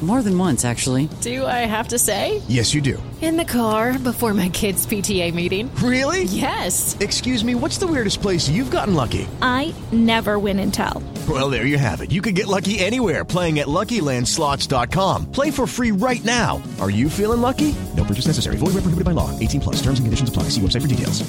More than once, actually. Do I have to say? Yes, you do. In the car before my kids' PTA meeting. Really? Yes. Excuse me, what's the weirdest place you've gotten lucky? I never win and tell. Well, there you have it. You can get lucky anywhere playing at LuckyLandSlots.com. Play for free right now. Are you feeling lucky? No purchase necessary. Void where prohibited by law. 18 plus. Terms and conditions apply. See website for details.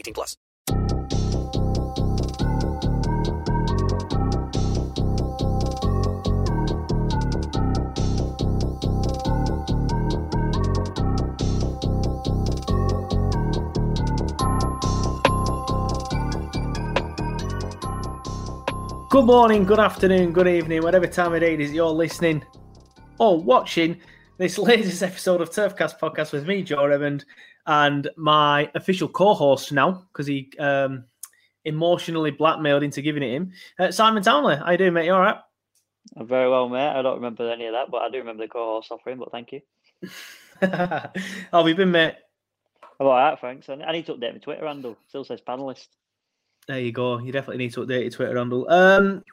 18 plus. Good morning, good afternoon, good evening, whatever time of day it is you're listening or watching this latest episode of Turfcast podcast with me, Joe Redmond, and my official co-host now because he um, emotionally blackmailed into giving it him. Uh, Simon Townley, how you doing, mate? You all right? I'm very well, mate. I don't remember any of that, but I do remember the co-host offering. But thank you. How have you been, mate? I'm all right, thanks. I I need to update my Twitter handle. Still says panelist. There you go. You definitely need to update your Twitter handle. Um,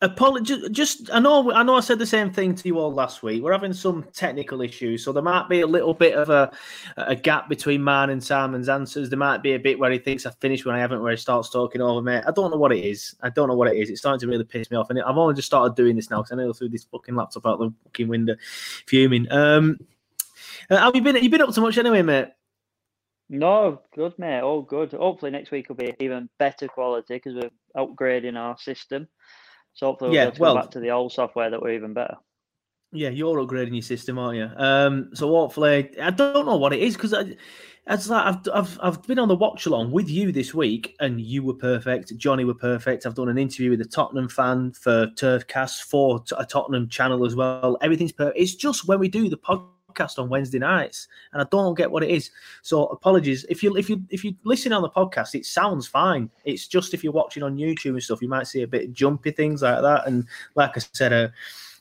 apology. Just I know. I know. I said the same thing to you all last week. We're having some technical issues, so there might be a little bit of a a gap between mine and Simon's answers. There might be a bit where he thinks I finished when I haven't, where he starts talking over me. I don't know what it is. I don't know what it is. It's starting to really piss me off, and I've only just started doing this now because I know through this fucking laptop out the fucking window, fuming. Um, uh, have you been? You been up to much anyway, mate? No, good, mate. All good. Hopefully next week will be even better quality because we're upgrading our system. So hopefully we'll Yeah, well- go back to the old software that were even better. Yeah, you're upgrading your system, aren't you? Um, so hopefully, I don't know what it is because I, it's like I've, I've I've been on the watch along with you this week, and you were perfect. Johnny were perfect. I've done an interview with a Tottenham fan for Turfcast for a Tottenham channel as well. Everything's perfect. It's just when we do the podcast on Wednesday nights, and I don't get what it is. So apologies if you if you if you listen on the podcast, it sounds fine. It's just if you're watching on YouTube and stuff, you might see a bit of jumpy things like that. And like I said, a,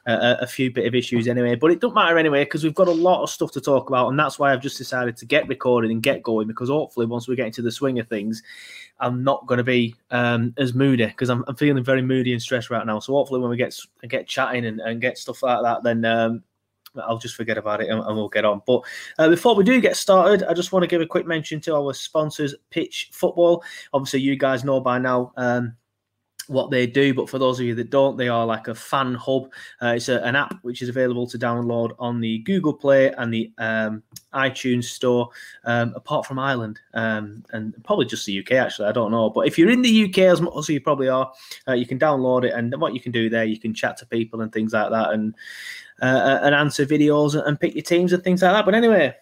a few bit of issues anyway. But it don't matter anyway because we've got a lot of stuff to talk about, and that's why I've just decided to get recording and get going because hopefully once we get into the swing of things, I'm not going to be um, as moody because I'm, I'm feeling very moody and stressed right now. So hopefully when we get get chatting and, and get stuff like that, then. Um, I'll just forget about it and, and we'll get on. But uh, before we do get started, I just want to give a quick mention to our sponsors, Pitch Football. Obviously, you guys know by now um, what they do, but for those of you that don't, they are like a fan hub. Uh, it's a, an app which is available to download on the Google Play and the um, iTunes Store, um, apart from Ireland um, and probably just the UK. Actually, I don't know, but if you're in the UK, as much as you probably are, uh, you can download it. And what you can do there, you can chat to people and things like that, and uh, and answer videos and pick your teams and things like that. But anyway,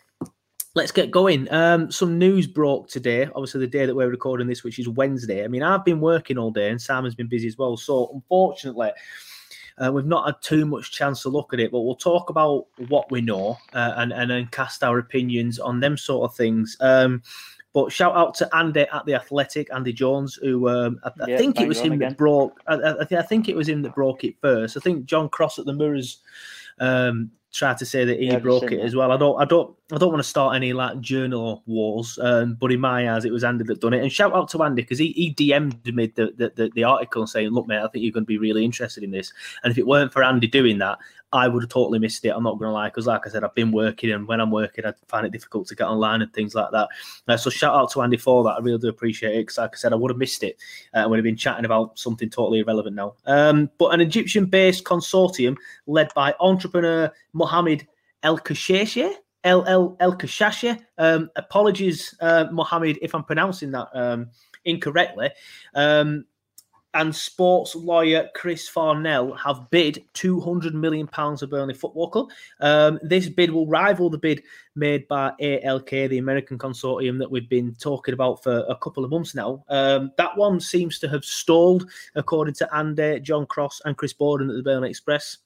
let's get going. Um, some news broke today. Obviously, the day that we're recording this, which is Wednesday. I mean, I've been working all day, and Simon's been busy as well. So, unfortunately, uh, we've not had too much chance to look at it. But we'll talk about what we know uh, and and then cast our opinions on them sort of things. Um, but shout out to Andy at the Athletic, Andy Jones, who um, I, I Yeah, think it was him again. that broke. I, I, I I think it was him that broke it first. I think John Cross at the Mirrors um, tried to say that he Yeah, broke it as well. I don't, I don't, I don't want to start any like journal wars, um, but in my eyes, it was Andy that done it. And shout out to Andy because he, he DM'd me the, the, the, the article saying, "Look, mate, I think you're going to be really interested in this." And if it weren't for Andy doing that, I would have totally missed it. I'm not going to lie, because like I said, I've been working, and when I'm working, I find it difficult to get online and things like that. Uh, so shout out to Andy for that. I really do appreciate it, because like I said, I would have missed it. Uh, I would have been chatting about something totally irrelevant now. Um, but an Egyptian-based consortium led by entrepreneur Mohammed El Kashashi. El El El. Um, apologies, uh, Mohammed, if I'm pronouncing that um, incorrectly. Um, and sports lawyer Chris Farnell have bid 200 million pounds of Burnley Football Club. Um, this bid will rival the bid made by ALK, the American consortium that we've been talking about for a couple of months now. Um, that one seems to have stalled, according to Andy, John Cross, and Chris Boden at the Burnley Express.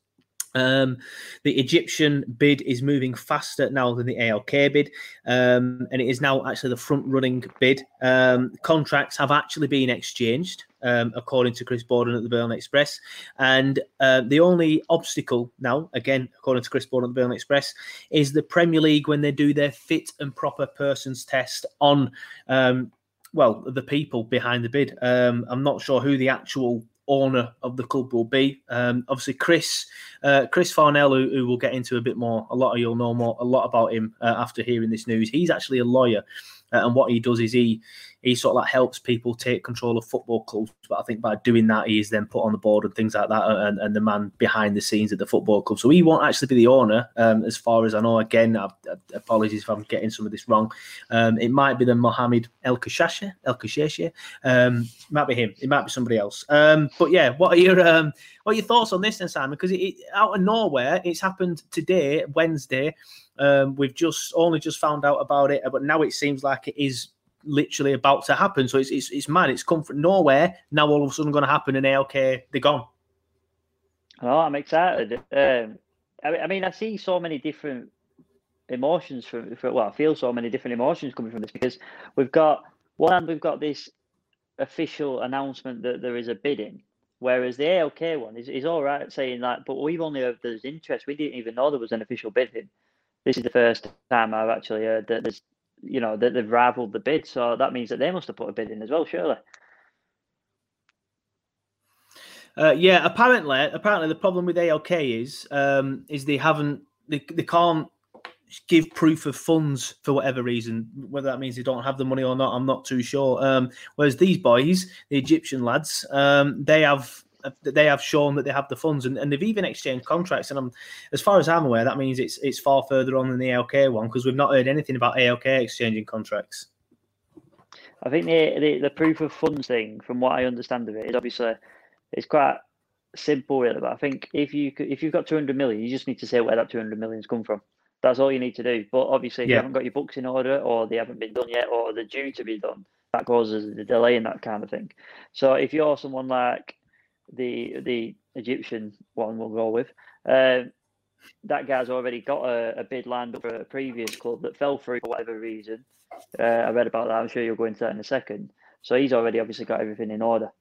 Um, the Egyptian bid is moving faster now than the ALK bid, um, and it is now actually the front running bid. Um, contracts have actually been exchanged, um, according to Chris Boden at the Burnley Express. And uh, the only obstacle now, again, according to Chris Boden at the Burnley Express, is the Premier League when they do their fit and proper persons test on. Um, well, the people behind the bid. Um, I'm not sure who the actual owner of the club will be. Um, obviously, Chris uh, Chris Farnell, who, who, we'll get into a bit more. A lot of you'll know more a lot about him uh, after hearing this news. He's actually a lawyer, uh, and what he does is he he sort of like helps people take control of football clubs. But I think by doing that, he is then put on the board and things like that, and, and the man behind the scenes at the football club. So he won't actually be the owner, um, as far as I know. Again, I've, apologies if I'm getting some of this wrong. Um, it might be the Mohammed El Kashashi, El Kashashi. Um, might be him. It might be somebody else. Um, but yeah, what are your um, what are your thoughts on this then, Simon? Because out of nowhere, it's happened today, Wednesday. Um, we've just only just found out about it, but now it seems like it is literally about to happen. So it's it's, it's mad. It's come from nowhere. Now all of a sudden going to happen, and ALK they're gone. Oh, I'm excited. Um, I, I mean, I see so many different emotions from, from. Well, I feel so many different emotions coming from this because we've got one, hand, we've got this official announcement that there is a bidding. Whereas the ALK one is, is all right saying that, but we've only heard there's interest. We didn't even know there was an official bidding. This is the first time I've actually heard that there's you know that they've rivaled the bid. So that means that they must have put a bid in as well, surely. Uh, yeah, apparently, apparently the problem with ALK is um, is they haven't they, they can't give proof of funds for whatever reason. Whether that means they don't have the money or not, I'm not too sure. Um, whereas these boys, the Egyptian lads, um, they have they have shown that they have the funds and, and they've even exchanged contracts. And I'm, as far as I'm aware, that means it's it's far further on than the ALK one because we've not heard anything about ALK exchanging contracts. I think the, the, the proof of funds thing, from what I understand of it, is obviously it's quite simple, really. But I think if you if you've got 200 million, you just need to say where that 200 million's come from. That's all you need to do. But obviously, if yeah. you haven't got your books in order, or they haven't been done yet, or they're due to be done, that causes the delay and that kind of thing. So if you're someone like the the Egyptian one we'll go with. Uh, that guy's already got a, a, bid lined up for a previous club that fell through for whatever reason. Uh, I read about that. I'm sure you'll go into that in a second. So he's already obviously got everything in order.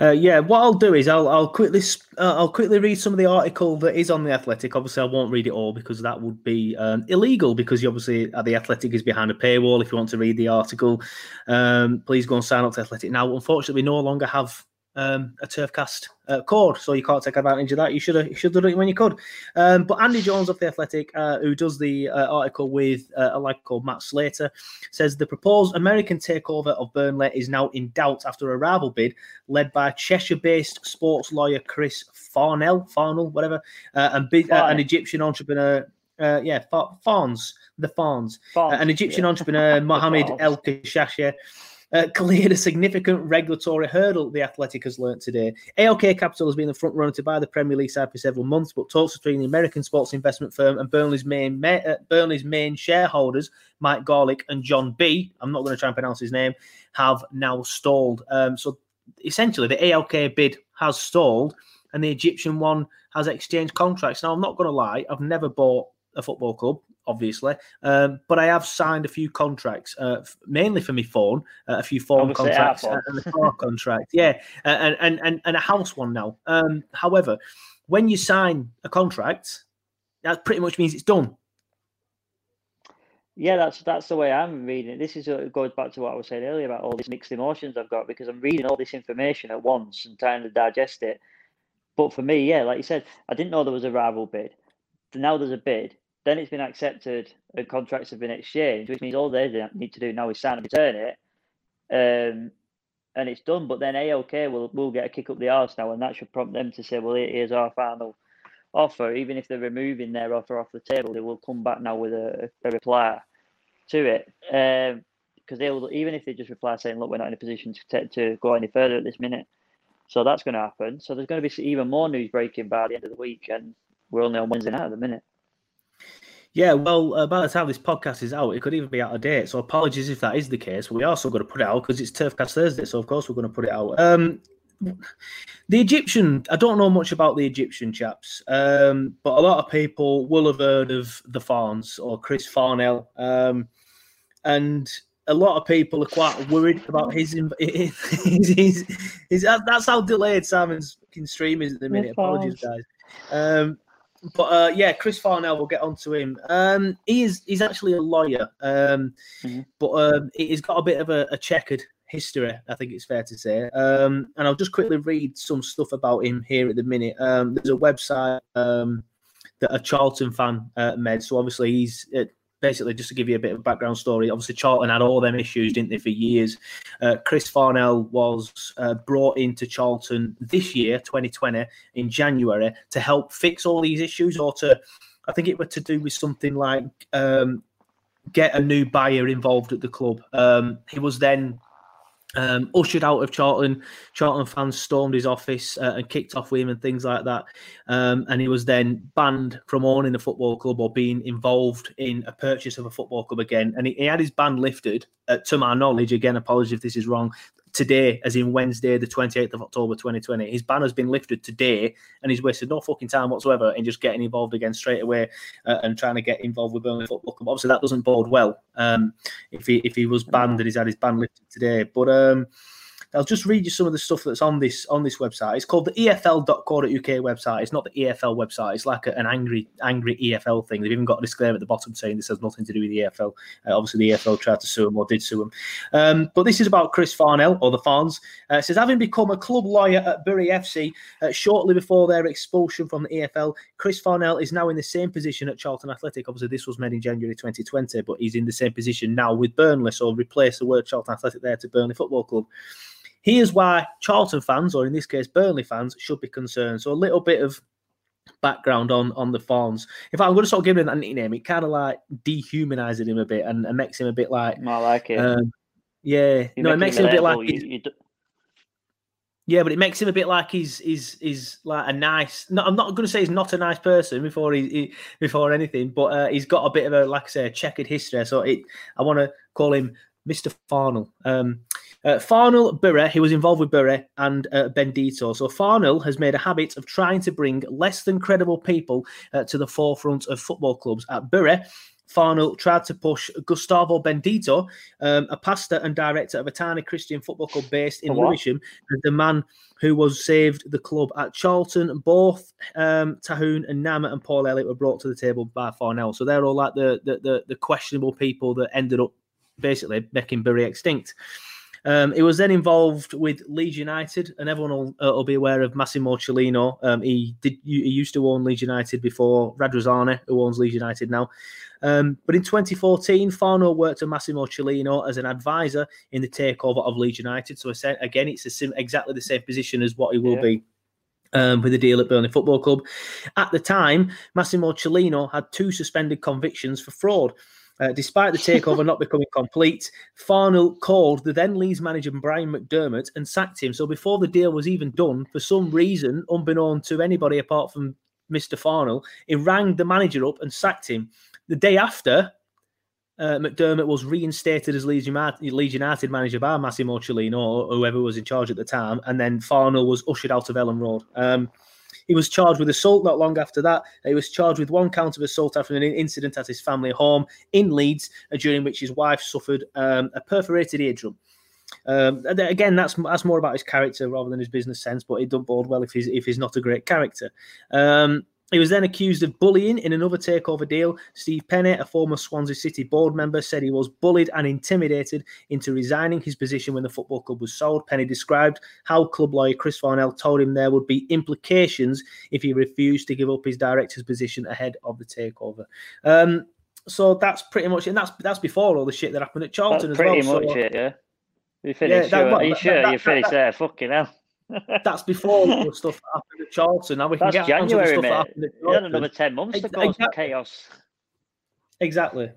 Uh, yeah, what I'll do is I'll I'll quickly uh, I'll quickly read some of the article that is on the Athletic. Obviously, I won't read it all because that would be um, illegal. Because obviously, uh, the Athletic is behind a paywall. If you want to read the article, um, please go and sign up to Athletic now. Unfortunately, we no longer have um, a Turfcast uh, cord, so you can't take advantage of that. You should have you should have done it when you could. Um, but Andy Jones of the Athletic, uh, who does the uh, article with uh, a lad called Matt Slater, says the proposed American takeover of Burnley is now in doubt after a rival bid led by Cheshire-based sports lawyer Chris Farnell, Farnell, whatever, uh, and uh, an Egyptian entrepreneur. yeah, Farns, the Farns, an Egyptian yeah. entrepreneur Mohammed El Kashashi uh, cleared a significant regulatory hurdle, the Athletic has learnt today. ALK Capital has been the front runner to buy the Premier League side for several months, but talks between the American sports investment firm and Burnley's main uh, Burnley's main shareholders, Mike Garlick and John B. I'm not going to try and pronounce his name, have now stalled. Um, so essentially, the ALK bid has stalled, and the Egyptian one has exchanged contracts. Now, I'm not going to lie, I've never bought a football club obviously. Um, but I have signed a few contracts, uh, mainly for my phone, uh, a few phone contracts uh, and a car contract, yeah, uh, and, and and and a house one now. Um, however, when you sign a contract, that pretty much means it's done. Yeah, that's that's the way I'm reading it. This is it goes back to what I was saying earlier about all these mixed emotions I've got because I'm reading all this information at once and trying to digest it. But for me, yeah, like you said, I didn't know there was a rival bid. Now there's a bid. Then it's been accepted and contracts have been exchanged, which means all they need to do now is sign and return it, um, and it's done. But then ALK will will get a kick up the arse now, and that should prompt them to say, "Well, here's our final offer." Even if they're removing their offer off the table, they will come back now with a, a reply to it. Um, because they'll even if they just reply saying, "Look, we're not in a position to to go any further at this minute," so that's going to happen. So there's going to be even more news breaking by the end of the week, and we're only on Wednesday night at the minute. Yeah, well, uh, by the time this podcast is out, it could even be out of date. So apologies if that is the case. We are also got to put it out because it's Turfcast Thursday, so of course we're going to put it out. Um, the Egyptian, I don't know much about the Egyptian chaps, um, but a lot of people will have heard of the Farns or Chris Farnell, um, and a lot of people are quite worried about his. his, his, his, his that's how delayed Simon's stream is at the minute. Apologies, guys. Um, but uh, yeah, Chris Farnell, we'll get onto him. Um, he is he's actually a lawyer, um, mm-hmm. but um, he's got a bit of a, a, checkered history. I think it's fair to say. Um, and I'll just quickly read some stuff about him here at the minute. Um, there's a website um, that a Charlton fan uh, made. So obviously he's uh, basically just to give you a bit of background story, obviously Charlton had all them issues, didn't they, for years. Uh, Chris Farnell was uh, brought into Charlton this year, 2020, in January, to help fix all these issues, or to, I think it was to do with something like um, get a new buyer involved at the club. Um, he was then um, ushered out of Charlton. Charlton fans stormed his office uh, and kicked off with him and things like that. Um, and he was then banned from owning a football club or being involved in a purchase of a football club again. And he, he had his ban lifted, uh, to my knowledge. Again, apologies if this is wrong today, as in Wednesday, the 28th of October 2020. His ban has been lifted today, and he's wasted no fucking time whatsoever in just getting involved again straight away uh, and trying to get involved with Burnley Football Club. Obviously, that doesn't bode well um, if he if he was banned and he's had his ban lifted today. But um, I'll just read you some of the stuff that's on this on this website. It's called the EFL.co.uk website. It's not the EFL website. It's like a, an angry angry EFL thing. They've even got a disclaimer at the bottom saying this has nothing to do with the EFL. Uh, obviously, the EFL tried to sue him or did sue him. Um, but this is about Chris Farnell or the Farns. Uh, it says having become a club lawyer at Bury FC uh, shortly before their expulsion from the EFL, Chris Farnell is now in the same position at Charlton Athletic. Obviously, this was made in January 2020, but he's in the same position now with Burnley. So replace the word Charlton Athletic there to Burnley Football Club. Here's why Charlton fans, or in this case Burnley fans, should be concerned. So a little bit of background on on the Farns. In fact, I'm going to sort of give him that nickname. It kind of like dehumanizes him a bit and, and, makes him a bit like. I like it. Um, yeah, you no, it makes him a bit like. You, you yeah, but it makes him a bit like he's he's he's like a nice. No, I'm not going to say he's not a nice person before he, he before anything, but uh, he's got a bit of a like I say a checkered history. So it, I want to call him Mr. Farnell. Um, uh, Farnell, Bury, he was involved with Bury and uh, Bendito. So Farnell has made a habit of trying to bring less than credible people uh, to the forefront of football clubs. At Bury, Farnell tried to push Gustavo Bendito, um, a pastor and director of a tiny Christian football club based in Lewisham, as the man who was saved the club at Charlton. Both um, Tahoun and Nama and Paul Elliott were brought to the table by Farnell. So they're all like the the, the, the questionable people that ended up basically making Bury extinct. Um, he was then involved with Leeds United, and everyone will, uh, will be aware of Massimo Cellino. Um, he did he used to own Leeds United before Radrizzani, who owns Leeds United now. Um, but in 2014, Farnell worked with Massimo Cellino as an advisor in the takeover of Leeds United. So again, it's sim- exactly the same position as what he will yeah. be um, with a deal at Burnley Football Club. At the time, Massimo Cellino had two suspended convictions for fraud. Uh, despite the takeover not becoming complete, Farnell called the then Leeds manager Brian McDermott and sacked him. So before the deal was even done, for some reason, unbeknown to anybody apart from Mr. Farnell, he rang the manager up and sacked him. The day after, uh, McDermott was reinstated as Leeds United, Leeds United manager by Massimo Cellino or whoever was in charge at the time, and then Farnell was ushered out of Elland Road. Um, he was charged with assault not long after that. He was charged with one count of assault after an incident at his family home in Leeds, uh, during which his wife suffered um, a perforated eardrum. Um, again, that's that's more about his character rather than his business sense, but it don't bode well if he's if he's not a great character. Um, He was then accused of bullying in another takeover deal. Steve Pennant, a former Swansea City board member, said he was bullied and intimidated into resigning his position when the football club was sold. Penny described how club lawyer Chris Farnell told him there would be implications if he refused to give up his director's position ahead of the takeover. Um, so that's pretty much, and that's that's before all the shit that happened at Charlton That's as well. pretty much so- it, yeah. You finished, that- sure. well, Are you that- sure that- you finished there? Fucking hell. That's before all the stuff that happened at Charlton. Now we can That's get January, stuff that mate. happened at Charlton. another 10 months to cause exactly. chaos. Exactly.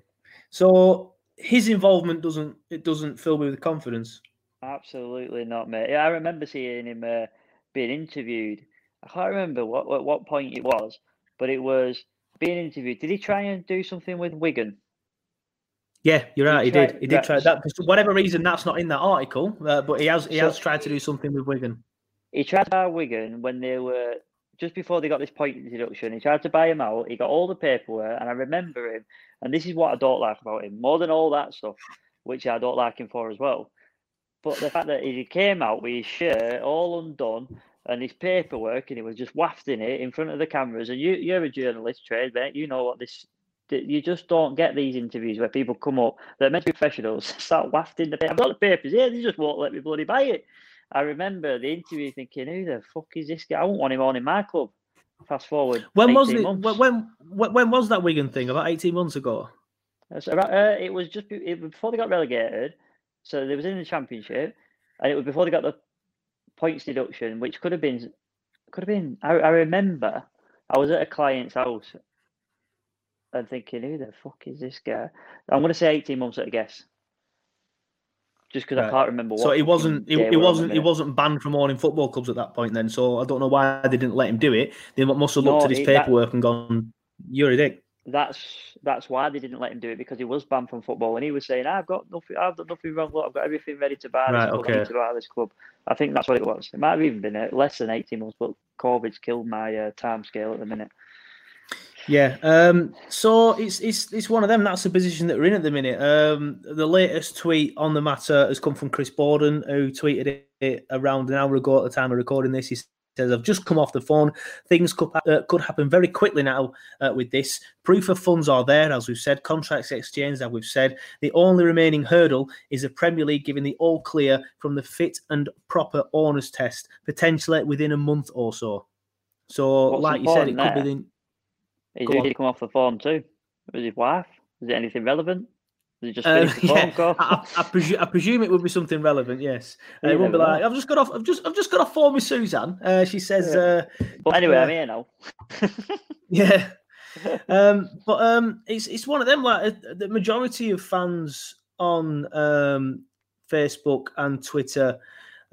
So his involvement doesn't it doesn't fill me with confidence. Absolutely not, mate. Yeah, I remember seeing him uh, being interviewed. I can't remember what, what what point it was, but it was being interviewed. Did he try and do something with Wigan? Yeah, you're right. He tried- did. He did right. try that. For whatever reason, that's not in that article. Uh, but he has he So- has tried to do something with Wigan. He tried to buy Wigan when they were just before they got this point deduction. He tried to buy him out. He got all the paperwork, and I remember him. And this is what I don't like about him more than all that stuff, which I don't like him for as well. But the fact that he came out with his shirt all undone and his paperwork, and he was just wafting it in front of the cameras. And you, you're a journalist, trade mate. You know what this. You just don't get these interviews where people come up that are meant to be professionals, start wafting the paper. I've got the papers here. They just won't let me bloody buy it. I remember the interview thinking, "Who the fuck is this guy? I won't want him on in my club." Fast forward. When was it? months. When, when when was that Wigan thing? About eighteen months ago. Uh, it was just before they got relegated. So they was in the championship, and it was before they got the points deduction, which could have been could have been. I, I remember I was at a client's house and thinking, "Who the fuck is this guy?" I'm going to say 18 months at a guess, just because I can't remember. What So he wasn't he, day he we're on at wasn't he wasn't banned from owning football clubs at that point then. So I don't know why they didn't let him do it. They must have looked No, at his it- that- paperwork and gone, "You're a dick." that's that's why they didn't let him do it because he was banned from football and he was saying I've got nothing I've done nothing wrong look, I've got everything ready to buy this Right, club I okay. need to buy this club I think that's what it was it might have even been uh, less than 18 months but COVID's killed my uh, time scale at the minute Yeah. Um, so it's it's it's one of them. That's the position that we're in at the minute. Um, the latest tweet on the matter has come from Chris Boden, who tweeted it around an hour ago at the time of recording this. He says, "I've just come off the phone. Things could uh, could happen very quickly now uh, with this. Proof of funds are there, as we've said. Contracts exchanged, as we've said. The only remaining hurdle is the Premier League giving the all clear from the fit and proper owners test, potentially within a month or so. So, What's like you said, it important could be the." Is Go who did he come off the phone too was his wife Is it anything relevant was it just finished the phone yeah, call I, I, presume, I presume it would be something relevant. Yes, uh, it won't be like. I've just got off. I've just I've just got off phone with Suzanne. Uh, she says, uh, but anyway yeah. I'm here now yeah. um, but um, it's it's one of them. Like uh, the majority of fans on um, Facebook and Twitter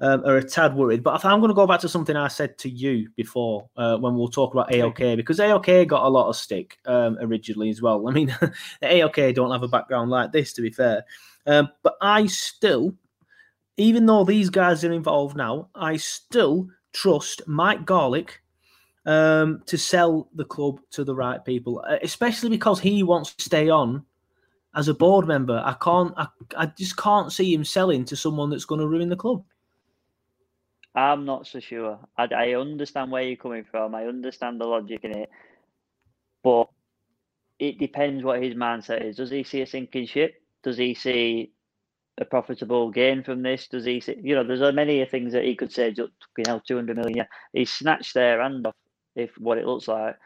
um, are a tad worried. But I- I'm going to go back to something I said to you before uh, when we'll talk about ALK because ALK got a lot of stick um, originally as well. I mean, ALK don't have a background like this, to be fair. Um, but I still, even though these guys are involved now, I still trust Mike Garlick um, to sell the club to the right people, uh, especially because he wants to stay on as a board member. I can't, I, I just can't see him selling to someone that's going to ruin the club. I'm not so sure. I, I understand where you're coming from. I understand the logic in it, but it depends what his mindset is. Does he see a sinking ship? Does he see a profitable gain from this? Does he see? You know, there's many things that he could say. "Just, You know, 200 million. Yeah, he snatched their hand off. If what it looks like.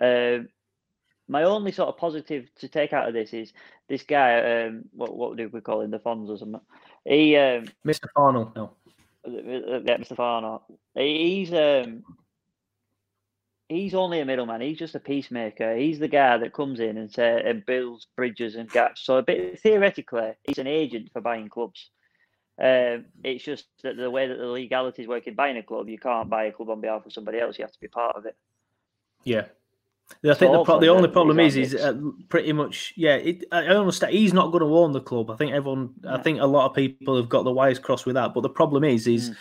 Um, my only sort of positive to take out of this is this guy. Um, what what do we call him? The Fonz or something. He um, Mr. Farnell, no. Yeah, Mr. He's um he's only a middleman. He's just a peacemaker. He's the guy that comes in and say, and builds bridges and gaps. So a bit theoretically, he's an agent for buying clubs. Um, it's just that the way that the legalities work in buying a club, you can't buy a club on behalf of somebody else. You have to be part of it. Yeah. I think the, pro- the only problem is, is uh, pretty much, yeah. It, I understand he's not going to own the club. I think everyone, I think a lot of people have got the wires crossed with that. But the problem is, is Mm.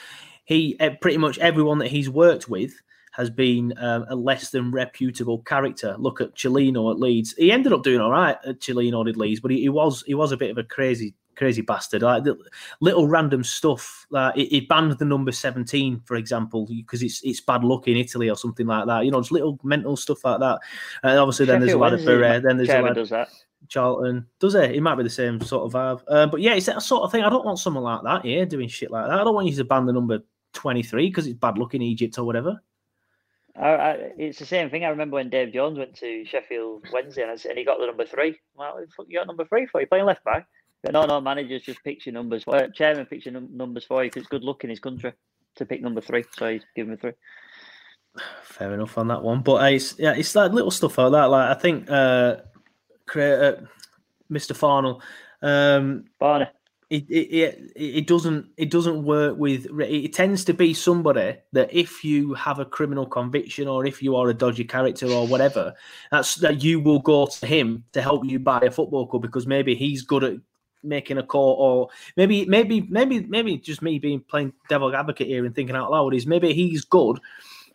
he eh, pretty much everyone that he's worked with has been um, a less than reputable character. Look at Cellino at Leeds. He ended up doing all right at Cellino did Leeds, but he, he was he was a bit of a crazy crazy bastard. Like the, little random stuff. Like he, he banned the number seventeen, for example, because it's it's bad luck in Italy or something like that. You know, just little mental stuff like that. And obviously, then there's a lot of Bury, then there's a lot does that. Charlton. Does it? It might be the same sort of vibe. Uh, but yeah, it's that sort of thing. I don't want someone like that here doing shit like that. I don't want you to ban the number 23 because it's bad luck in Egypt or whatever. I, I, it's the same thing. I remember when Dave Jones went to Sheffield Wednesday and, I and he got the number three. Well, you got number three for you playing left back. But no, no, managers just picks your numbers. For, chairman picks your num- numbers for you because it's good luck in his country to pick number three. So he's giving me three. Fair enough on that one. But uh, it's yeah, it's like little stuff like that. Like I think uh, creator, Mr. Farnell. Um, Barney. It, it, it, it doesn't it doesn't work with it tends to be somebody that if you have a criminal conviction or if you are a dodgy character or whatever that's that you will go to him to help you buy a football club because maybe he's good at making a call or maybe maybe maybe maybe just me being playing devil advocate here and thinking out loud is maybe he's good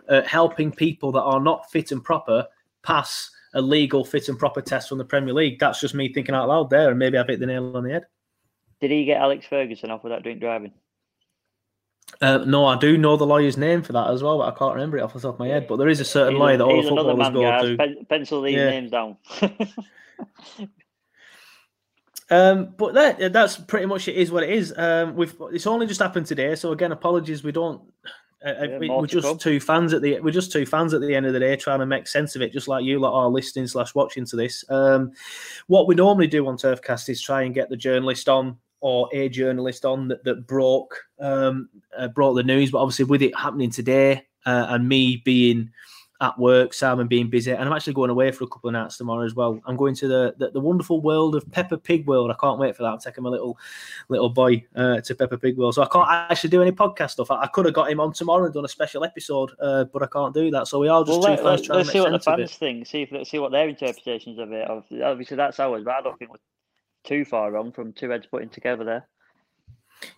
at helping people that are not fit and proper pass a legal fit and proper test from the Premier League. That's just me thinking out loud there, and maybe I've hit the nail on the head. Did he get Alex Ferguson off without drink driving? Uh, no, I do know the lawyer's name for that as well, but I can't remember it off the top of my head. But there is a certain He's lawyer that all footballers go to. Pen- pencil these Yeah. names down. Um, but that that's pretty much it is what it is. Um, we've it's only just happened today, so again, apologies. We don't. Uh, Yeah, we, we're just come. two fans at the we're just two fans at the end of the day, trying to make sense of it, just like you lot are listening slash watching to this. Um, what we normally do on Turfcast is try and get the journalist on or a journalist on that, that broke um, uh, brought the news, but obviously with it happening today uh, and me being at work, Sam, and being busy, and I'm actually going away for a couple of nights tomorrow as well. I'm going to the the, the wonderful world of Peppa Pig World. I can't wait for that. I'm taking my little little boy uh, to Peppa Pig World, so I can't actually do any podcast stuff. I, I could have got him on tomorrow and done a special episode, uh, but I can't do that. So we are just well, two let, us to see what the fans think. See if see what their interpretations of it. Of obviously that's ours, but I don't think we're too far wrong from two heads putting together there.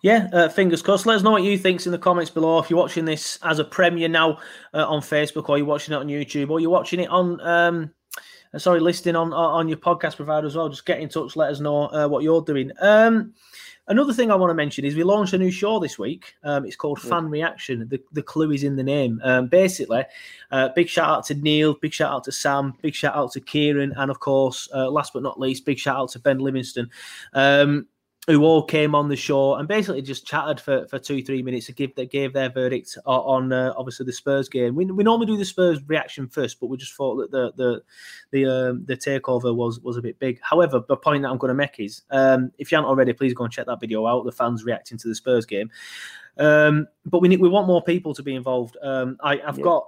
Yeah, uh, fingers crossed. Let us know what you think's in the comments below. If you're watching this as a premiere now uh, on Facebook, or you're watching it on YouTube, or you're watching it on, um, uh, sorry, listening on on your podcast provider as well, just get in touch. Let us know uh, what you're doing. Um, another thing I want to mention is we launched a new show this week. Um, it's called Fan Reaction. The the clue is in the name. Um, basically, uh, big shout out to Neil, big shout out to Sam, big shout out to Kieran, and of course, uh, last but not least, big shout out to Ben Livingston. Um, who all came on the show and basically just chatted for, for two three minutes to give that gave their verdict on uh, obviously the Spurs game. We, we normally do the Spurs reaction first, but we just thought that the the the um, the takeover was was a bit big. However, the point that I'm going to make is um, if you haven't already, please go and check that video out. The fans reacting to the Spurs game. Um, but we need we want more people to be involved. Um, I, I've Yeah. got.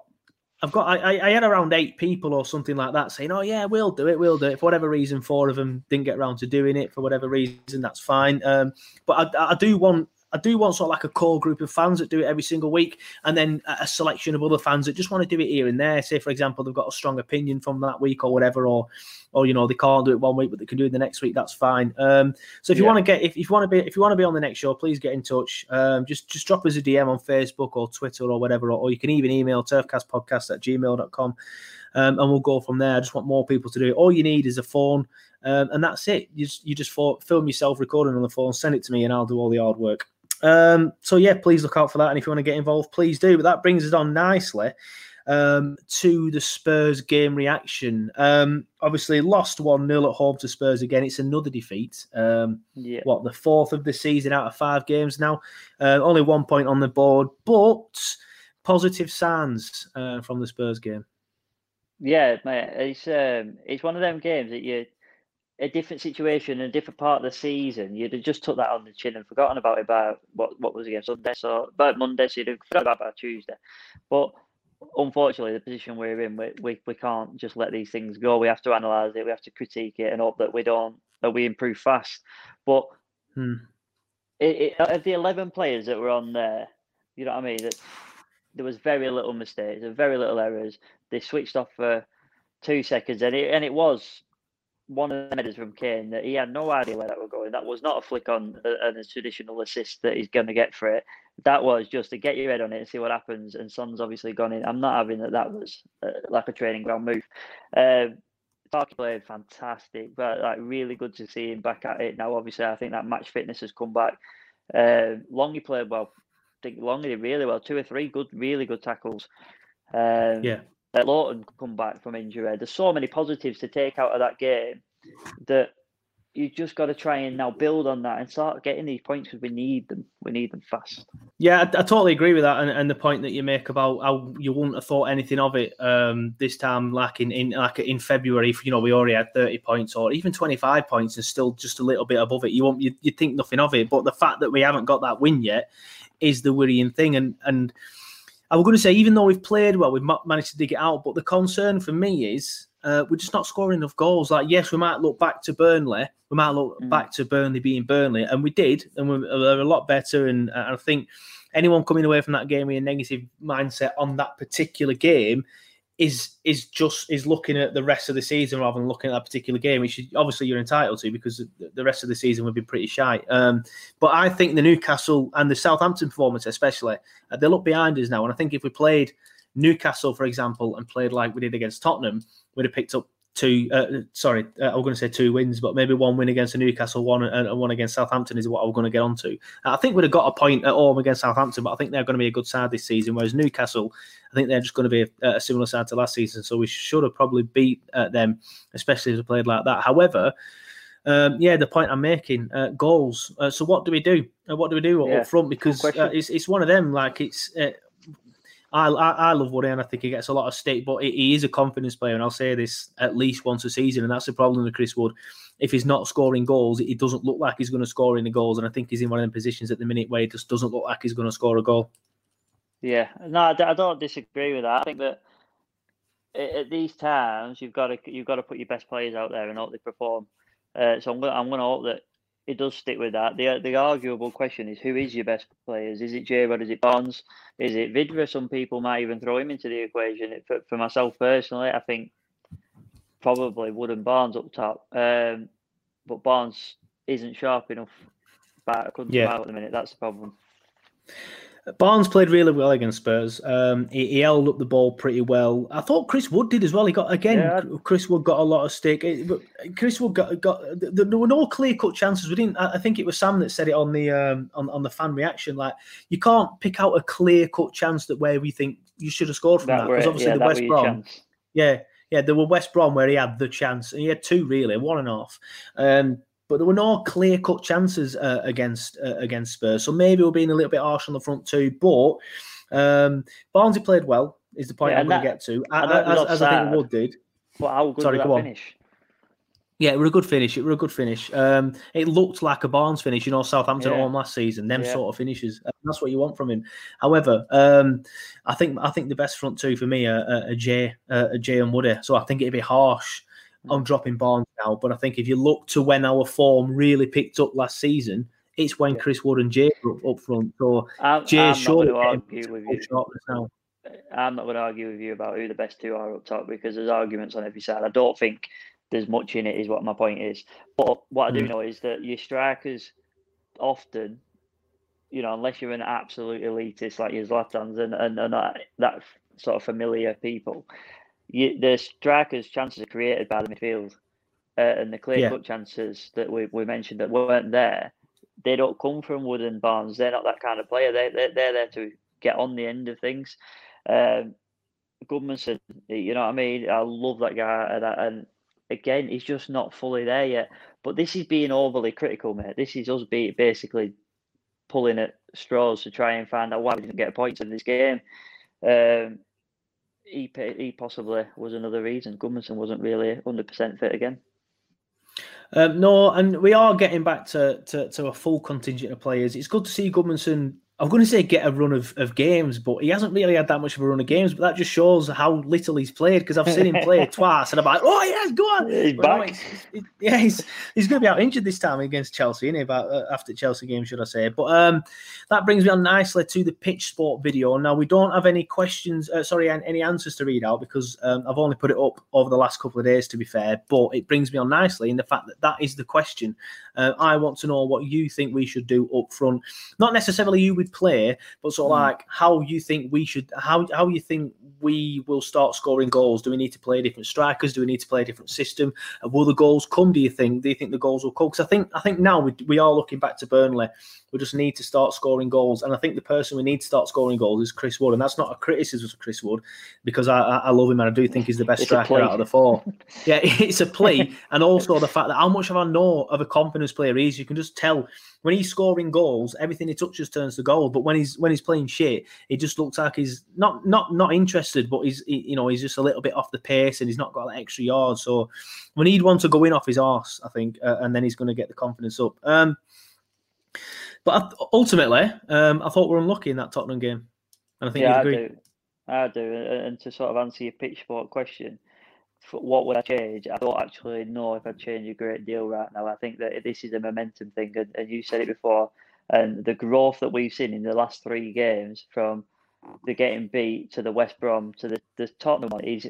I've got. I, I had around eight people or something like that saying, "Oh yeah, we'll do it. We'll do it." For whatever reason, four of them didn't get around to doing it. For whatever reason, that's fine. Um, but I, I do want. I do want sort of like a core group of fans that do it every single week, and then a selection of other fans that just want to do it here and there. Say, for example, they've got a strong opinion from that week or whatever, or, or you know, they can't do it one week, but they can do it the next week. That's fine. Um, so if you Yeah. want to get, if, if you want to be, if you want to be on the next show, please get in touch. Um, just just drop us a DM on Facebook or Twitter or whatever, or, or you can even email turfcastpodcast at gmail.com. Um, and we'll go from there. I just want more people to do it. All you need is a phone, um, and that's it. You just, you just film yourself recording on the phone, send it to me, and I'll do all the hard work. Um, so yeah, please look out for that. And if you want to get involved, please do. But that brings us on nicely um, to the Spurs game reaction. Um, obviously, lost 1 0 at home to Spurs again. It's another defeat. Um, Yeah. what, the fourth of the season out of five games now? Uh, only one point on the board, but positive signs uh, from the Spurs game. Yeah, mate. It's um, it's one of them games that you a different situation, a different part of the season. You'd have just took that on the chin and forgotten about it by what what was against Sunday, so about Monday, so you'd have forgotten about it by Tuesday. But unfortunately, the position we're in, we, we we can't just let these things go. We have to analyze it. We have to critique it and hope that we don't that we improve fast. But Hmm. it, it, of the eleven players that were on there, you know what I mean. That there was very little mistakes, were very little errors. They switched off for two seconds, and it and it was one of the headers from Kane that he had no idea where that was going. That was not a flick on and a traditional assist that he's going to get for it. That was just to get your head on it and see what happens. And Son's obviously gone in. I'm not having that. That was uh, like a training ground move. Um, Tarky played fantastic, but like really good to see him back at it now. Obviously, I think that match fitness has come back. Uh, Longy played well. I think Longy did really well. Two or three good, really good tackles. Um, Yeah. Let Lowton come back from injury. There's so many positives to take out of that game that you just got to try and now build on that and start getting these points because we need them. We need them fast. Yeah, I, I totally agree with that, and, and the point that you make about how you wouldn't have thought anything of it um, this time, like in, in like in February. If you know we already had thirty points or even twenty five points and still just a little bit above it, you won't you you think nothing of it. But the fact that we haven't got that win yet is the worrying thing, and and I was going to say even though we've played well, we've managed to dig it out. But the concern for me is uh, we're just not scoring enough goals. Like, yes, we might look back to Burnley. We might look back to Burnley being Burnley, and we did, and we're, we're a lot better. And uh, I think anyone coming away from that game with a negative mindset on that particular game is is just is looking at the rest of the season rather than looking at that particular game, which obviously you're entitled to because the- rest of the season would be pretty shy. Um, but I think the Newcastle and the Southampton performance, especially, uh, they look behind us now. And I think if we played Newcastle, for example, and played like we did against Tottenham, we'd have picked up two. Uh, sorry, uh, I was going to say two wins, but maybe one win against Newcastle, one and, and one against Southampton is what I was going to get onto. I think we'd have got a point at home against Southampton, but I think they're going to be a good side this season. Whereas Newcastle, I think they're just going to be a, a similar side to last season. So we should have probably beat uh, them, especially if we played like that. However. Um, yeah, the point I'm making, uh, goals. Uh, so what do we do? Uh, what do we do Yeah, up front? Because uh, it's it's one of them. Like it's uh, I, I I love Woody and I think he gets a lot of stick, but he, is a confidence player, and I'll say this at least once a season, and that's the problem with Chris Wood. If he's not scoring goals, it doesn't look like he's going to score any goals, and I think he's in one of them positions at the minute where it just doesn't look like he's going to score a goal. Yeah, no, I, don't disagree with that. I think that at these times you've got to you've got to put your best players out there and hope they perform. Uh, so I'm gonna I'm gonna hope that it does stick with that. The the arguable question is who is your best players? Is it J Rod? Is it Barnes? Is it Vydra? Some people might even throw him into the equation. For, for myself personally, I think probably Wood and Barnes up top. Um, but Barnes isn't sharp enough. But I couldn't Yeah. come out at the minute. That's the problem. Barnes played really well against Spurs. Um, he, he held up the ball pretty well. I thought Chris Wood did as well. He got again. Yeah. Chris Wood got a lot of stick. It- but Chris Wood got got. There were no clear cut chances. We didn't. I think it was Sam that said it on the um, on on the fan reaction. Like you can't pick out a clear cut chance that where we think you should have scored from that. That Because obviously Yeah, the West Brom. Yeah, yeah. There were West Brom where he had the chance, and he had two really, one and a half. Um, but there were no clear cut chances uh, against uh, against Spurs. So maybe we're being a little bit harsh on the front two. But um, Barnsley played well. Is the point Yeah, I'm going to get to, I as, as I think. Wood did. But how good Sorry, was go that on. finish? Yeah, it was a good finish. It was a good finish. Um, it looked like a Barnes finish, you know, Southampton at Yeah. home last season. Them Yeah. sort of finishes. Uh, That's what you want from him. However, um, I think I think the best front two for me are, are, are Jay, uh, are Jay and Woody. So I think it'd be harsh on dropping Barnes now. But I think if you look to when our form really picked up last season, it's when Chris Wood and Jay were up, up front. So I'm, I'm Jay's not surely going to argue with you. now. I'm not going to argue with you about who the best two are up top because there's arguments on every side. I don't think there's much in it, is what my point is. But what I do Mm. know is that your strikers often, you know, unless you're an absolute elitist like your Zlatans and, and, and that, that sort of familiar people, you, the strikers' chances are created by the midfield. Uh, and the clear cut chances that we, we mentioned that weren't there, they don't come from Wood and Barnes. They're not that kind of player. They, they, they're there to get on the end of things. Um, Gudmundsson, you know what I mean? I love that guy, and, and again, he's just not fully there yet. But this is being overly critical, mate. This is us be basically pulling at straws to try and find out why we didn't get points in this game. Um, he he possibly was another reason. Gudmundsson wasn't really hundred percent fit again. Um, no, and we are getting back to, to, to a full contingent of players. It's good to see Gudmundsson I'm going to say get a run of, of games, but he hasn't really had that much of a run of games. But that just shows how little he's played because I've seen him play twice, and I'm like, oh yes, go on. He's back. he's- he's- yeah, he's he's going to be out injured this time against Chelsea, isn't he? About uh, after Chelsea game, should I say? But um, that brings me on nicely to the pitch sport video. Now we don't have any questions, uh, sorry, any answers to read out because um, I've only put it up over the last couple of days, to be fair. But it brings me on nicely in the fact that that is the question. Uh, I want to know what you think we should do up front, not necessarily who we play, but sort of like how you think we should, how how you think we will start scoring goals. Do we need to play different strikers? Do we need to play a different system? Uh, will the goals come? Do you think? Do you think the goals will come? Because I think I think now we, we are looking back to Burnley. We just need to start scoring goals, and I think the person we need to start scoring goals is Chris Wood, and that's not a criticism of Chris Wood because I, I love him and I do think he's the best It's striker out of the four. Yeah, it's a plea, and also the fact that how much of I know of a confidence player he is, you can just tell when he's scoring goals, everything he touches turns to gold. But when he's when he's playing shit, it just looks like he's not not not interested, but he's he, you know he's just a little bit off the pace and he's not got that extra yard. So we need one to go in off his arse, I think, uh, and then he's going to get the confidence up. Um, but ultimately, um, I thought we were unlucky in that Tottenham game, and I think yeah, you I do. I do. And and to sort of answer your pitch sport question, what would I change? I don't actually know if I'd change a great deal right now. I think that this is a momentum thing, and, and you said it before. And the growth that we've seen in the last three games, from the getting beat to the West Brom to the, the Tottenham one, is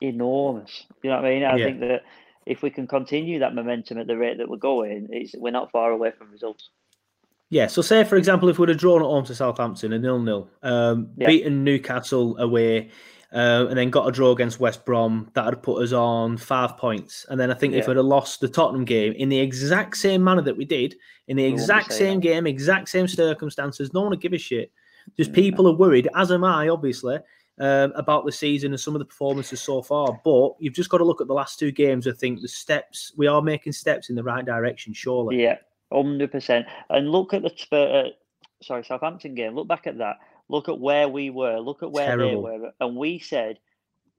enormous. You know what I mean? I Yeah. think that if we can continue that momentum at the rate that we're going, it's, we're not far away from results. Yeah, so say for example, if we'd have drawn at home to Southampton a nil-nil, um, Yeah. beaten Newcastle away, uh, and then got a draw against West Brom, that would put us on five points. And then I think if we'd have lost the Tottenham game in the exact same manner that we did, in the exact same that. game, exact same circumstances, no one would give a shit. Just Mm, people are worried, as am I, obviously, um, about the season and some of the performances so far. But you've just got to look at the last two games. I think the steps we are making steps in the right direction. Surely, Yeah, hundred percent. And look at the uh, sorry Southampton game. Look back at that. Look at where we were. Look at where Terrible. they were, and we said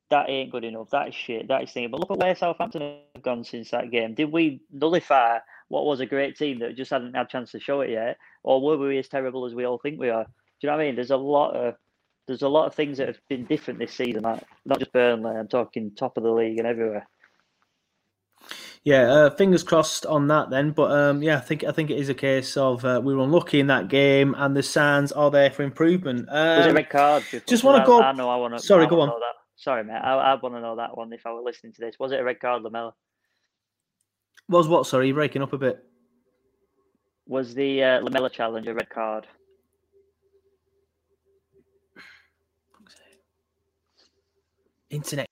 that ain't good enough. That is shit. That is thing. But look at where Southampton have gone since that game. Did we nullify what was a great team that just hadn't had a chance to show it yet, or were we as terrible as we all think we are? Do you know what I mean? There's a lot of there's a lot of things that have been different this season. Like not just Burnley. I'm talking top of the league and everywhere. Yeah, uh, fingers crossed on that then. But um, yeah, I think I think it is a case of uh, we were unlucky in that game, and the signs are there for improvement. Was it Um, red card? just wanna I- go- I know. I want to. Sorry, go on. Sorry, mate. I, I want to know that one. If I were listening to this, was it a red card, Lamela? was what? Sorry, you're breaking up a bit. Was the uh, Lamela challenge a red card? Internet.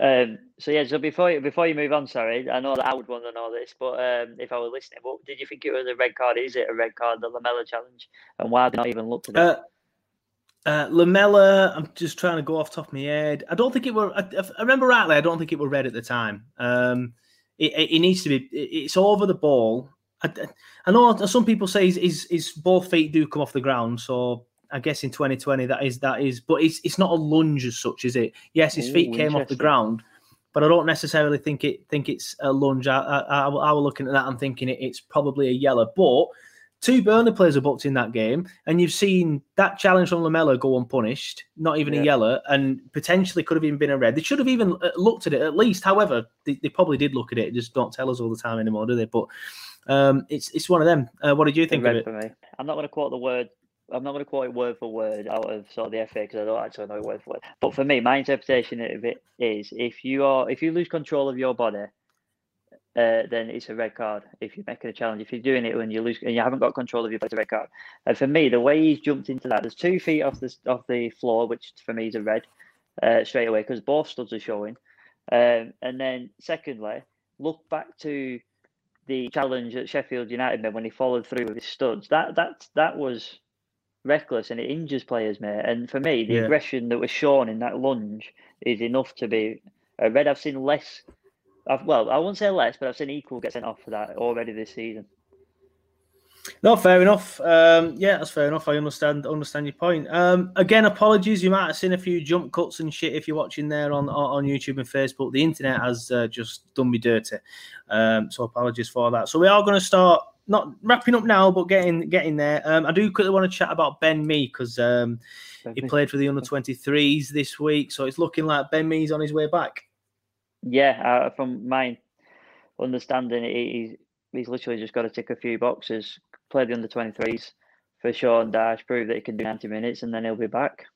Um, so yeah. So before you, before you move on, sorry, I know that I would want to know this, but um, if I were listening, what did you think it was a red card? Is it a red card, the Lamela challenge, and why did not even look at it? Uh, uh, Lamela, I'm just trying to go off top of my head. I don't think it were. I, I remember rightly. I don't think it were red at the time. Um, it, needs to be. it's over the ball. I, I know some people say his, his, his both feet do come off the ground, so I guess in 2020 that is that is. But it's it's not a lunge as such, is it? Yes, his feet Ooh, came off the ground, but I don't necessarily think it think it's a lunge. I, I, I, I was looking at that. I'm thinking it, it's probably a yellow, but. Two Burnley players are booked in that game, and you've seen that challenge from Lamela go unpunished, not even Yeah. a yellow, and potentially could have even been a red. They should have even uh, looked at it at least. However, they, they probably did look at it. Just don't tell us all the time anymore, do they? But um, it's it's one of them. Uh, what did you think of it? for me. I'm not going to quote the word. I'm not going to quote it word for word out of sort of the FA because I don't actually know it word for word. But for me, my interpretation of it is if you are if you lose control of your body, uh, then it's a red card. If you're making a challenge, if you're doing it when you lose and you haven't got control of your body, it's a red card. And for me, the way he's jumped into that, there's two feet off the off the floor, which for me is a red uh, straight away because both studs are showing. Um, and then secondly, look back to the challenge at Sheffield United made when he followed through with his studs. That that that was reckless and it injures players, mate. And for me, the Yeah. aggression that was shown in that lunge is enough to be a red. I've seen less. I've, well, I won't say less, but I've seen equal get sent off for that already this season. No, fair enough. Um, yeah, that's fair enough. I understand understand your point. Um, again, apologies. You might have seen a few jump cuts and shit if you're watching there on on YouTube and Facebook. The internet has uh, just done me dirty. Um, so apologies for that. So we are going to start not wrapping up now, but getting getting there. Um, I do quickly want to chat about Ben Mee because um, he played for the under 23s this week, so it's looking like Ben Mee's on his way back. Yeah, uh, from my understanding, he's he's literally just got to tick a few boxes, play the under 23s for Sean Dyche, prove that he can do 90 minutes, and then he'll be back.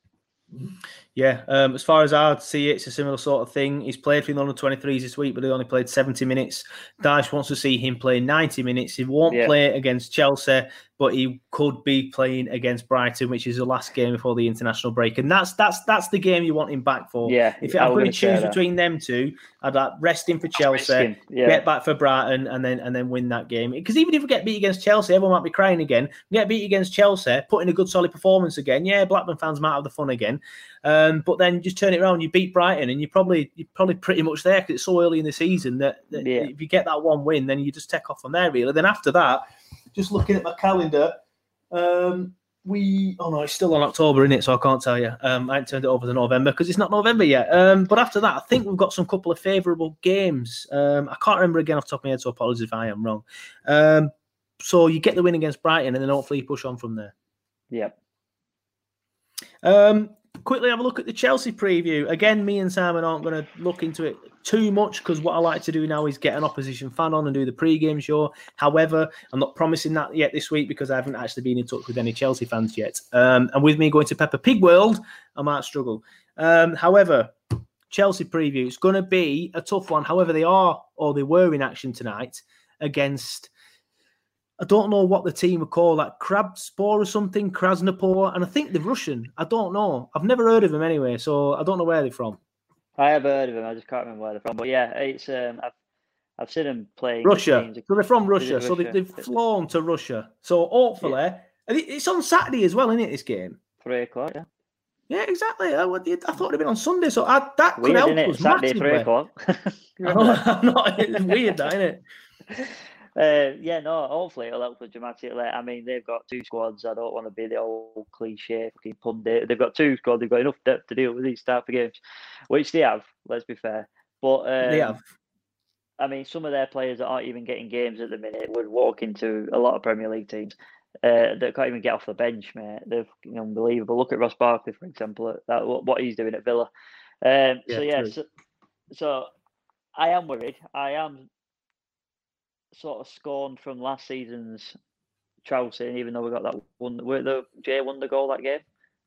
Yeah, um, as far as I see it, it's a similar sort of thing. He's played for the under 23s this week, but he only played 70 minutes. Dyche wants to see him play 90 minutes. He won't Yeah. play against Chelsea, but he could be playing against Brighton, which is the last game before the international break. And that's that's that's the game you want him back for. Yeah, If I'm going gonna choose between them two, I'd like rest him for Chelsea, yeah. get back for Brighton, and then and then win that game. Because even if we get beat against Chelsea, everyone might be crying again. Get beat against Chelsea, put in a good solid performance again. Yeah, Blackburn fans might have the fun again. Um, but then just turn it around. You beat Brighton, and you probably you're probably pretty much there because it's so early in the season that, that Yeah. if you get that one win, then you just take off from there. Really. Then after that, just looking at my calendar, um, we oh no, it's still on October, in it? So I can't tell you. Um, I haven't turned it over to November because it's not November yet. Um, but after that, I think we've got some couple of favourable games. Um, I can't remember again off the top of my head, so apologies if I am wrong. Um, so you get the win against Brighton, and then hopefully you push on from there. Yeah. Um, quickly have a look at the Chelsea preview. Again, me and Simon aren't going to look into it too much because what I like to do now is get an opposition fan on and do the pre-game show. However, I'm not promising that yet this week because I haven't actually been in touch with any Chelsea fans yet. Um, and with me going to Peppa Pig World, I might struggle. Um, however, Chelsea preview, it's going to be a tough one. However, they are or they were in action tonight against. I don't know what the team would call that Krabspor or something, Krasnopor, and I think they're Russian. I don't know. I've never heard of them anyway, so I don't know where they're from. I have heard of them. I just can't remember where they're from. But yeah, it's um, I've I've seen them playing Russia. So they're from Is Russia. So they, they've flown to Russia. So hopefully, and it's on Saturday as well, isn't it? This game. Three o'clock. Yeah. Yeah, exactly. I, I thought it'd been on Sunday, so I, that could Weird, help us Saturday, three massively. o'clock. I know, not, it's weird, that isn't it? Uh, yeah, no. Hopefully, it'll help us dramatically. I mean, they've got two squads. I don't want to be the old cliche fucking pundit. They've got two squads. They've got enough depth to deal with these type of games, which they have. Let's be fair. But um, They have. I mean, some of their players that aren't even getting games at the minute would walk into a lot of Premier League teams uh, that can't even get off the bench, mate. They're fucking unbelievable. Look at Ross Barkley, for example, at that what he's doing at Villa. Um, so Yeah, yeah, so, so I am worried. I am sort of scorned from last season's Chelsea, even though we got that one. Were the Jay won the goal that game?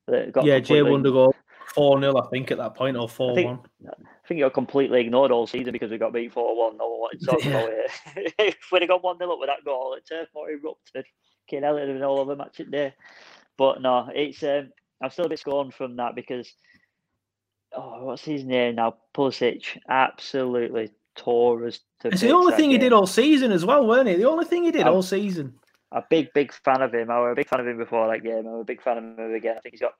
That got Yeah, Jay won the goal. 4 0, I think, at that point, or 4 1. I think you got completely ignored all season because we got beat 4 1. No one wanted to talk about it. if we'd have gone 1 0 up with that goal, the Turf Moor erupted. Kane Elliott had been all over match it day. But no, it's um, I'm still a bit scorned from that because, oh, what's his name now? Pulisic absolutely tore us to It's the only that thing he did all season as well, weren't it? The only thing he did Um, all season. a big, big fan of him. I was a big fan of him before that game. I'm a big fan of him again. I think he's got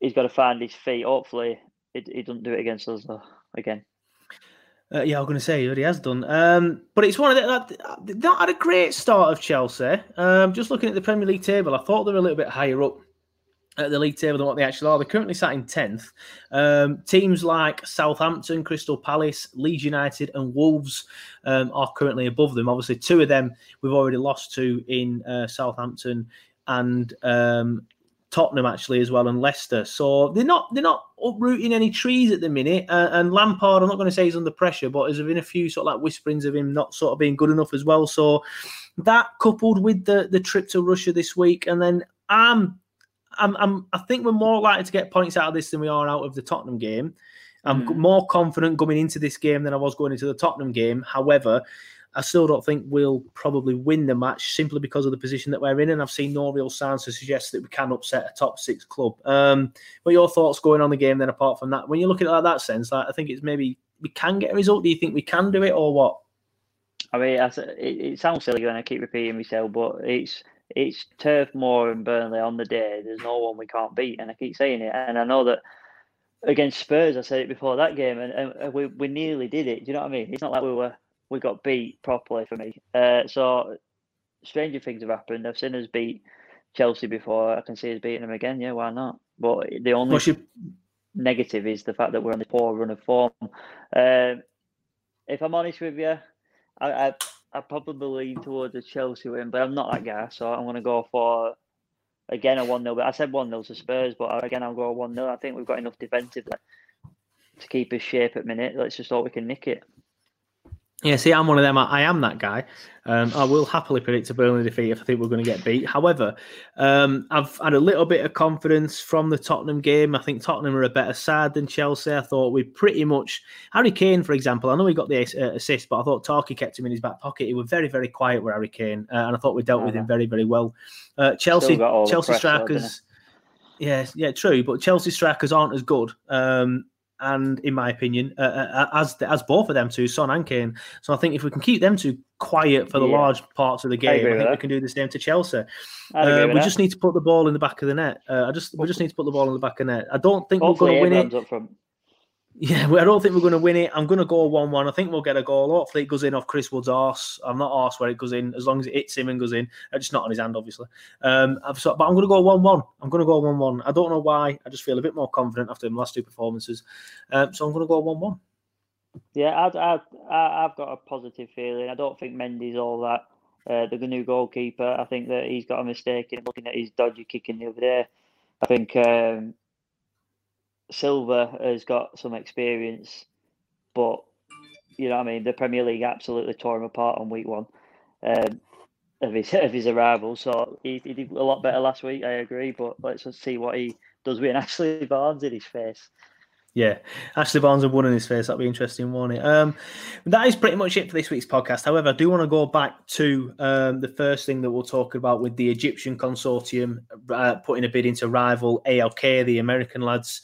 he's got to find his feet. Hopefully, he, he doesn't do it against us though, again. Uh, yeah, I was going to say he already has done. Um, but it's one of the that they've had a great start of Chelsea. Um, just looking at the Premier League table, I thought they were a little bit higher up at the league table than what they actually are. They're currently sat in tenth. Um, teams like Southampton, Crystal Palace, Leeds United, and Wolves um, are currently above them. Obviously, two of them we've already lost to in uh, Southampton and um, Tottenham actually as well, and Leicester. So they're not they're not uprooting any trees at the minute. Uh, and Lampard, I'm not going to say he's under pressure, but there's been a few sort of like whisperings of him not sort of being good enough as well. So that coupled with the the trip to Russia this week, and then I'm I'm, I'm I think we're more likely to get points out of this than we are out of the Tottenham game. I'm Mm. more confident going into this game than I was going into the Tottenham game. However, I still don't think we'll probably win the match simply because of the position that we're in, and I've seen no real signs to suggest that we can upset a top six club. Um, what are your thoughts going on the game then? Apart from that, when you look at it like that sense, like, I think it's maybe we can get a result. Do you think we can do it, or what? I mean, it, it sounds silly when I keep repeating myself, but it's it's Turf Moor and Burnley on the day. There's no one we can't beat, and I keep saying it. And I know that against Spurs, I said it before that game, and, and we we nearly did it. Do you know what I mean? It's not like we were we got beat properly for me. Uh, so stranger things have happened. I've seen us beat Chelsea before. I can see us beating them again. Yeah, why not? But the only your- negative is the fact that we're on the poor run of form. Um, if I'm honest with you, I, I I probably lean towards a Chelsea win, but I'm not that guy, so I'm going to go for again a one 0 But I said one 0 to Spurs, but again I'll go one 0 I think we've got enough defensively to keep us shape at minute. Let's just hope we can nick it. Yeah, see, I'm one of them. I, I am that guy. Um, I will happily predict a Burnley defeat if I think we're going to get beat. However, um, I've had a little bit of confidence from the Tottenham game. I think Tottenham are a better side than Chelsea. I thought we pretty much Harry Kane, for example. I know he got the uh, assist, but I thought Tarky kept him in his back pocket. He was very, very quiet with Harry Kane, uh, and I thought we dealt with him very, very well. Uh, Chelsea, got all the Chelsea strikers. Yeah, yeah, true. But Chelsea strikers aren't as good. Um, and in my opinion, uh, uh, as as both of them two, Son and Kane. So I think if we can keep them two quiet for the Yeah. large parts of the game, I, with think we can do the same to Chelsea. Uh, we that. just need to put the ball in the back of the net. Uh, I just we just need to put the ball in the back of the net. I don't think Hopefully we're going to win it. Yeah, I don't think we're going to win it. I'm going to go one-one. I think we'll get a goal. Hopefully, it goes in off Chris Wood's arse. I'm not arse where it goes in, as long as it hits him and goes in. It's Just not on his hand, obviously. Um, so, but I'm going to go one-one. I'm going to go one-one. I don't know why. I just feel a bit more confident after the last two performances. Um, so I'm going to go one-one. Yeah, I'd, I'd, I've got a positive feeling. I don't think Mendy's all that. Uh, the new goalkeeper, I think that he's got a mistake in looking at his dodgy kicking the other day. I think um, Silva has got some experience, but you know what I mean. The Premier League absolutely tore him apart on week one um, of his of his arrival. So he, he did a lot better last week. I agree, but let's see what he does with an Ashley Barnes in his face. Yeah, Ashley Barnes had one in his face. That'd be interesting, won't it? Um, that is pretty much it for this week's podcast. However, I do want to go back to um, the first thing that we'll talk about with the Egyptian consortium uh, putting a bid into rival ALK, the American lads.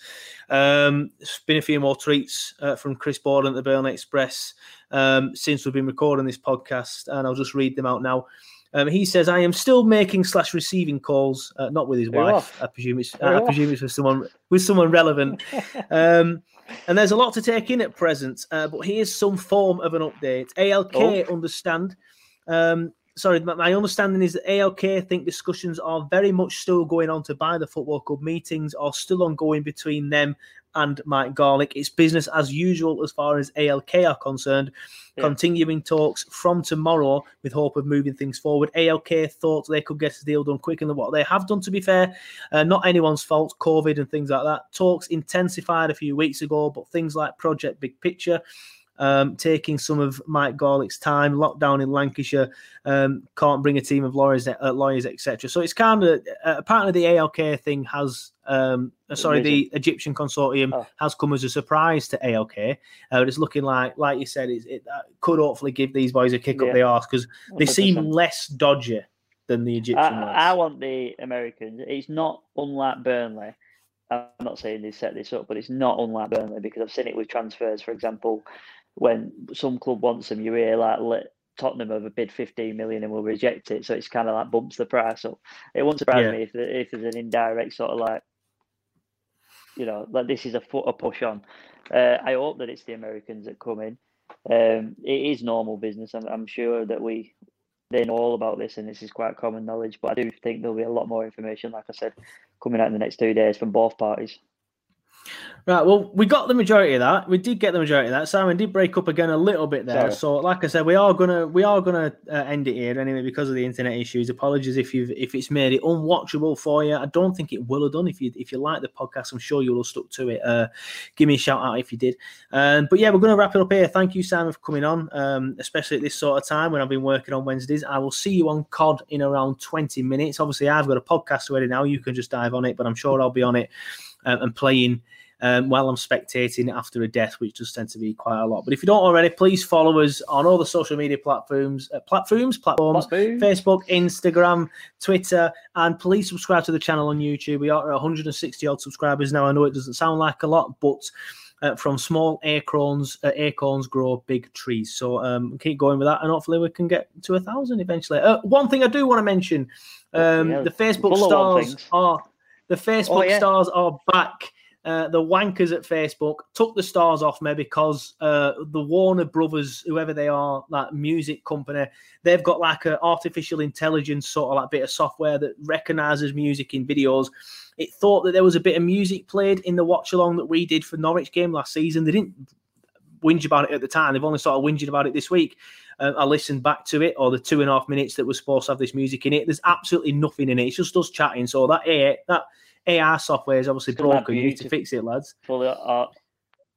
Um, there's been a few more tweets uh, from Chris Boden at the Burnley Express um, since we've been recording this podcast, and I'll just read them out now. Um, he says, "I am still making slash receiving calls, uh, not with his wife. off? I presume it's I off? presume it's with someone with someone relevant." Um, and there's a lot to take in at present, uh, but here's some form of an update. ALK understand. Um, sorry, my, understanding is that ALK think discussions are very much still going on to buy the football club. Meetings are still ongoing between them and Mike Garlick. It's business as usual as far as ALK are concerned. Yeah. Continuing talks from tomorrow with hope of moving things forward. ALK thought they could get a deal done quicker than what they have done, to be fair. Uh, not anyone's fault, COVID and things like that. Talks intensified a few weeks ago, but things like Project Big Picture, um, taking some of Mike Garlick's time, lockdown in Lancashire, um, can't bring a team of lawyers, uh, lawyers, etc. So it's kind of uh, apparently the ALK thing has, um, uh, sorry, the Egyptian consortium Oh. has come as a surprise to ALK. Uh, it's looking like, like you said, it's, it uh, could hopefully give these boys a kick up Yeah. the arse because they seem 100%. less dodgy than the Egyptian I. I want the Americans. It's not unlike Burnley. I'm not saying they set this up, but it's not unlike Burnley because I've seen it with transfers. For example, when some club wants them, you hear like let Tottenham have a bid 15 million and we'll reject it. So it's kind of like bumps the price up. It wouldn't surprise Yeah. me if if there's an indirect sort of like, you know, like this is a foot a push on. Uh, I hope that it's the Americans that come in. Um, it is normal business. I'm, I'm sure that we they know all about this and this is quite common knowledge. But I do think there'll be a lot more information, like I said, coming out in the next two days from both parties. Right. Well, we got the majority of that. We did get the majority of that. Simon did break up again a little bit there. Sorry. So, like I said, we are gonna we are gonna uh, end it here anyway because of the internet issues. Apologies if you've if it's made it unwatchable for you. I don't think it will have done. If you if you like the podcast, I'm sure you'll have stuck to it. Uh, give me a shout out if you did. Um, but yeah, we're gonna wrap it up here. Thank you, Simon, for coming on. Um, especially at this sort of time when I've been working on Wednesdays. I will see you on COD in around 20 minutes. Obviously, I've got a podcast ready now. You can just dive on it, but I'm sure I'll be on it um, and playing um, while I'm spectating after a death, which does tend to be quite a lot. But if you don't already, please follow us on all the social media platforms, uh, platforms, platforms. Facebook, Instagram, Twitter, and please subscribe to the channel on YouTube. We are 160 odd subscribers now. I know it doesn't sound like a lot, but uh, from small acorns, uh, acorns grow big trees. So um, keep going with that, and hopefully we can get to a thousand eventually. Uh, one thing I do want to mention: um, Yeah, the Facebook full of one stars are the Facebook Oh, yeah. stars are back. uh, the wankers at Facebook took the stars off me because uh, the Warner Brothers, whoever they are, that music company, they've got like an artificial intelligence sort of like bit of software that recognizes music in videos. It thought that there was a bit of music played in the watch along that we did for Norwich game last season. They didn't whinge about it at the time. They've only started whinging about it this week. Uh, I listened back to it, or the two and a half minutes that was supposed to have this music in it. There's absolutely nothing in it. It's just us chatting. So that AI, that AI software is obviously It's got that broken. You need to fix it, lads. Fully, uh,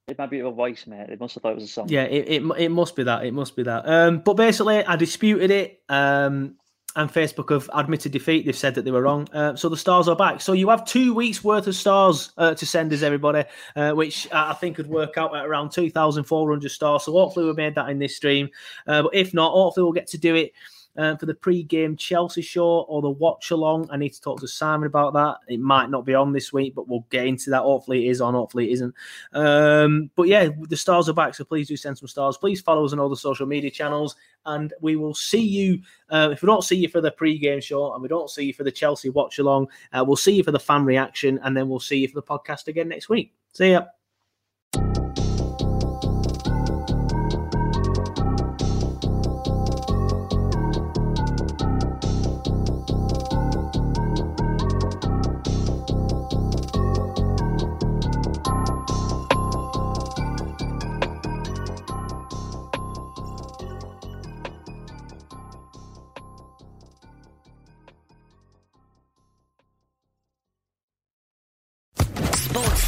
it might be a voice, mate. It must have thought it was a song. Yeah, it, it, it must be that. It must be that. Um, but basically, I disputed it. Um, and Facebook have admitted defeat. They've said that they were wrong. Uh, so the stars are back. So you have two weeks worth of stars uh, to send us, everybody, uh, which I think could work out at around 2,400 stars. So hopefully we made that in this stream. Uh, but if not, hopefully we'll get to do it uh, for the pre-game Chelsea show or the watch along. I need to talk to Simon about that. It might not be on this week, but we'll get into that. Hopefully it is on. Hopefully it isn't. Um, but yeah, the stars are back, so please do send some stars. Please follow us on all the social media channels, and we will see you. Uh, if we don't see you for the pre-game show and we don't see you for the Chelsea watch along, uh, we'll see you for the fan reaction, and then we'll see you for the podcast again next week. See ya.